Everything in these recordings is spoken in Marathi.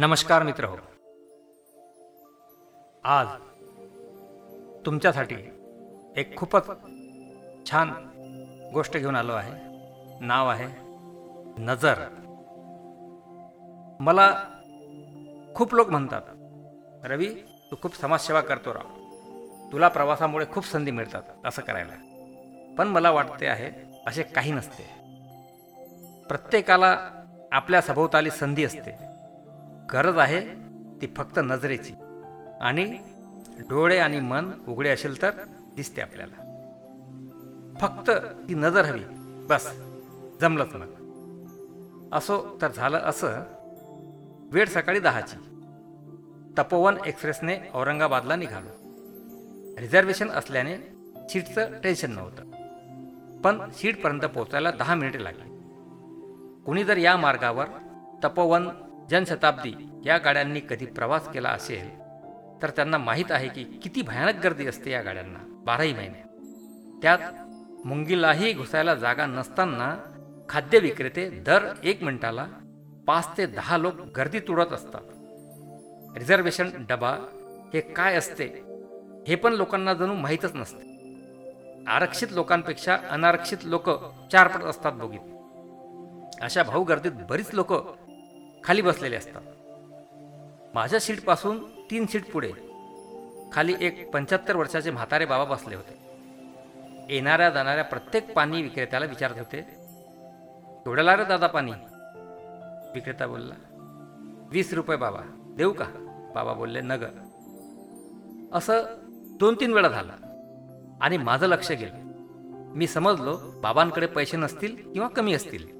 नमस्कार मित्र हो. आज तुमच्यासाठी एक खूपच छान गोष्ट घेऊन आलो आहे. नाव आहे नजर. मला खूप लोक म्हणतात रवी तू खूप समाजसेवा करतो राव. तुला प्रवासामुळे खूप संधी मिळतात असं करायला. पण मला वाटते आहे असे काही नसते. प्रत्येकाला आपल्या सभोवताली संधी असते. गरज आहे ती फक्त नजरेची. आणि डोळे आणि मन उघडे असेल तर दिसते आपल्याला. फक्त ती नजर हवी बस जमलंच मग. असो तर झालं असं वेळ सकाळी दहाची. तपोवन एक्सप्रेसने औरंगाबादला निघालो. रिझर्वेशन असल्याने सीटचं टेन्शन नव्हतं. पण सीटपर्यंत पोहोचायला दहा मिनिटे लागली. कुणी जर या मार्गावर तपोवन जनशताब्दी या गाड्यांनी कधी प्रवास केला असेल तर त्यांना माहीत आहे की किती भयानक गर्दी असते या गाड्यांना बाराही महिने. त्यात मुंगीलाही घुसायला जागा नसताना खाद्य विक्रेते दर एक मिनिटाला पाच ते दहा लोक गर्दी तुडत असतात. रिझर्वेशन डबा हे काय असते हे पण लोकांना जणू माहीतच नसते. आरक्षित लोकांपेक्षा अनारक्षित लोक चारपट असतात बोगीत अशा भाऊ गर्दीत बरीच लोक खाली बसलेले असतात. माझ्या सीटपासून तीन सीट पुढे खाली एक पंच्याहत्तर वर्षाचे म्हातारे बाबा बसले होते. येणाऱ्या जाणाऱ्या प्रत्येक पाणी विक्रेत्याला विचारत होते केवढ्याला रे दादा पाणी? विक्रेता बोलला वीस रुपये बाबा देऊ का? बाबा बोलले नग. असं दोन तीन वेळा झालं आणि माझं लक्ष गेलं. मी समजलो बाबांकडे पैसे नसतील किंवा कमी असतील.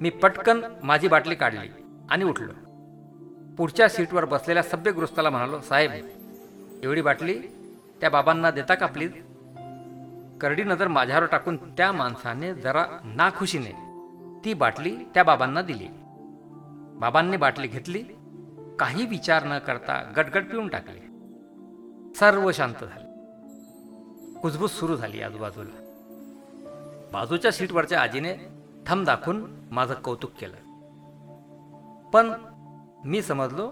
मी पटकन माझी बाटली काढली आणि उठलो. पुढच्या सीटवर बसलेल्या सभ्यगृस्ताला म्हणालो साहेब एवढी बाटली त्या बाबांना देता का प्लीज करडी नजर माझ्यावर टाकून त्या माणसाने जरा नाखुशीने ती बाटली त्या बाबांना दिली. बाबांनी बाटली घेतली काही विचार न करता गटगट पिऊन टाकले. सर्व शांत झाले. कुजबूज सुरू झाली आजूबाजूला. बाजूच्या सीटवरच्या आजीने थंब दाखवून माझं कौतुक केलं. पण मी समजलो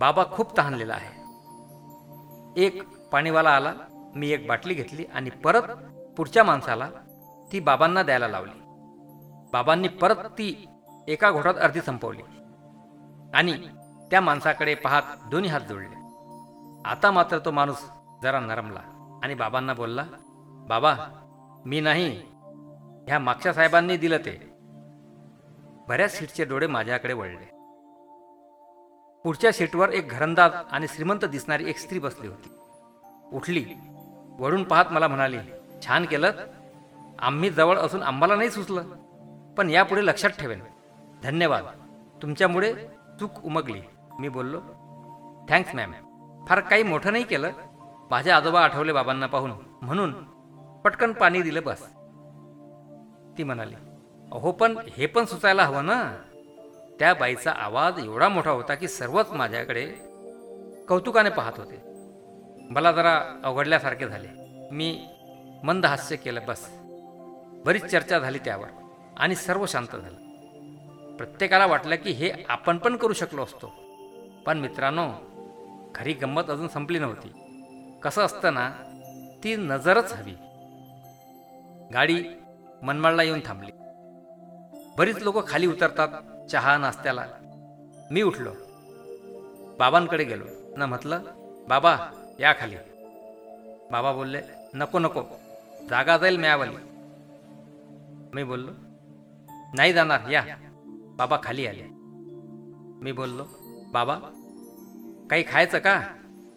बाबा खूप तहानलेला आहे. एक पाणीवाला आला मी एक बाटली घेतली आणि परत पुढच्या माणसाला ती बाबांना द्यायला लावली. बाबांनी परत ती एका घोटात अर्धी संपवली आणि त्या माणसाकडे पाहत दोन्ही हात जोडले. आता मात्र तो माणूस जरा नरमला आणि बाबांना बोलला बाबा मी नाही. ह्या मागच्या साहेबांनी दिलं ते. बऱ्याच सीटचे डोळे माझ्याकडे वळले. पुढच्या सीटवर एक घरंदाज आणि श्रीमंत दिसणारी एक स्त्री बसली होती. उठली वळून पाहत मला म्हणाली छान केलं. आम्ही जवळ असून आम्हाला नाही सुचलं. पण यापुढे लक्षात ठेवेन. धन्यवाद. तुमच्यामुळे चूक उमगली. मी बोललो थँक्स मॅम. फार काही मोठं नाही केलं. माझे आजोबा आठवले बाबांना पाहून. म्हणून पटकन पाणी दिलं बस. ती म्हणाली अहो पण हे पण सुचायला हवं ना? त्या बाईचा आवाज एवढा मोठा होता की सर्वच माझ्याकडे कौतुकाने पाहत होते. मला जरा अवघडल्यासारखे झाले. मी मंद हास्य केलं बस. बरीच चर्चा झाली त्यावर आणि सर्व शांत झालं. प्रत्येकाला वाटलं की हे आपण पण करू शकलो असतो. पण मित्रांनो खरी गंमत अजून संपली नव्हती. कसं असतं ना ती नजरच हवी. गाडी मनमाडला येऊन थांबली. बरीच लोक खाली उतरतात चहा नाश्त्याला. मी उठलो. बाबांकडे गेलो. न म्हटलं बाबा या खाली. बाबा बोलले नको नको जागा जाईल म्यावाली. मी बोललो नाही जाणार या. बाबा खाली आले. मी बोललो बाबा काही खायचं का?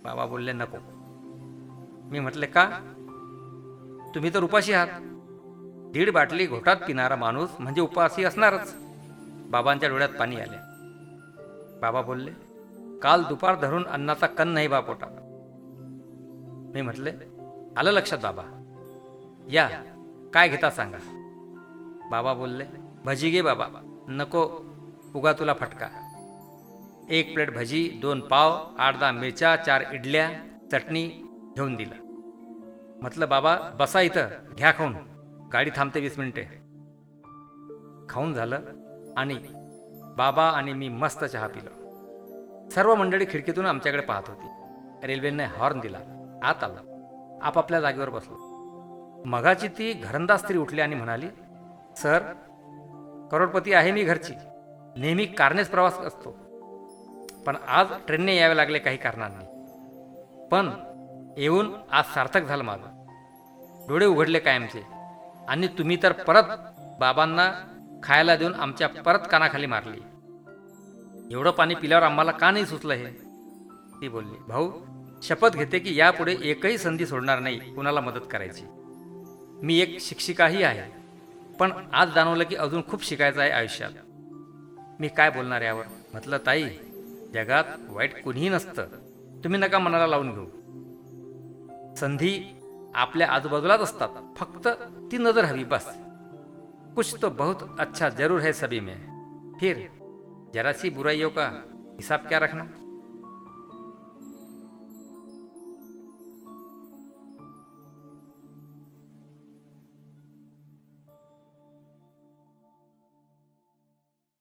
बाबा बोलले नको. मी म्हटले का? तुम्ही तर उपाशी आहात. दीड बाटली घोटात पिणारा माणूस म्हणजे उपासी असणारच. बाबांच्या डोळ्यात पाणी आले. बाबा बोलले काल दुपार धरून अन्नाचा कण नाही बा पोटा मी म्हटले आलं लक्षात बाबा. या काय घेता सांगा. बाबा बोलले भजी घे बाबा. नको उगा तुला फटका. एक प्लेट भजी दोन पाव आठ दहा मिरच्या चार इडल्या चटणी घेऊन दिला. म्हटलं बाबा बसा इथं घ्या खाऊन. गाडी थांबते वीस मिनिटे. खाऊन झालं आणि बाबा आणि मी मस्त चहा पिलो. सर्व मंडळी खिडकीतून आमच्याकडे पाहत होती. रेल्वेने हॉर्न दिला. आत आला. आपापल्या जागेवर बसलो. मगाची ती घरंदाज स्त्री उठली आणि म्हणाली सर करोडपती आहे मी घरची. नेहमी कारनेच प्रवास असतो. पण आज ट्रेनने यावे लागले काही कारणांनी. पण येऊन आज सार्थक झालं माझं. डोळे उघडले कायमचे. आणि तुम्ही तर परत बाबांना खायला देऊन आमच्या परत कानाखाली मारली. एवढं पाणी पिल्यावर आम्हाला का नाही सुचलं हे? ती बोलली भाऊ शपथ घेते की यापुढे एकही संधी सोडणार नाही कुणाला मदत करायची. मी एक शिक्षिकाही आहे पण आज जाणवलं की अजून खूप शिकायचं आहे आयुष्यात. मी काय बोलणार यावर? म्हटलं ताई जगात वाईट कुणीही नसतं. तुम्ही नका मनाला लावून घेऊ. संधी आपल्या आजूबाजूलाच असतात. फक्त ती नजर हवी बस. कुछ तो बहुत अच्छा जरूर है सभी में. फिर जरा सी बुराइयों का हिसाब क्या रखना?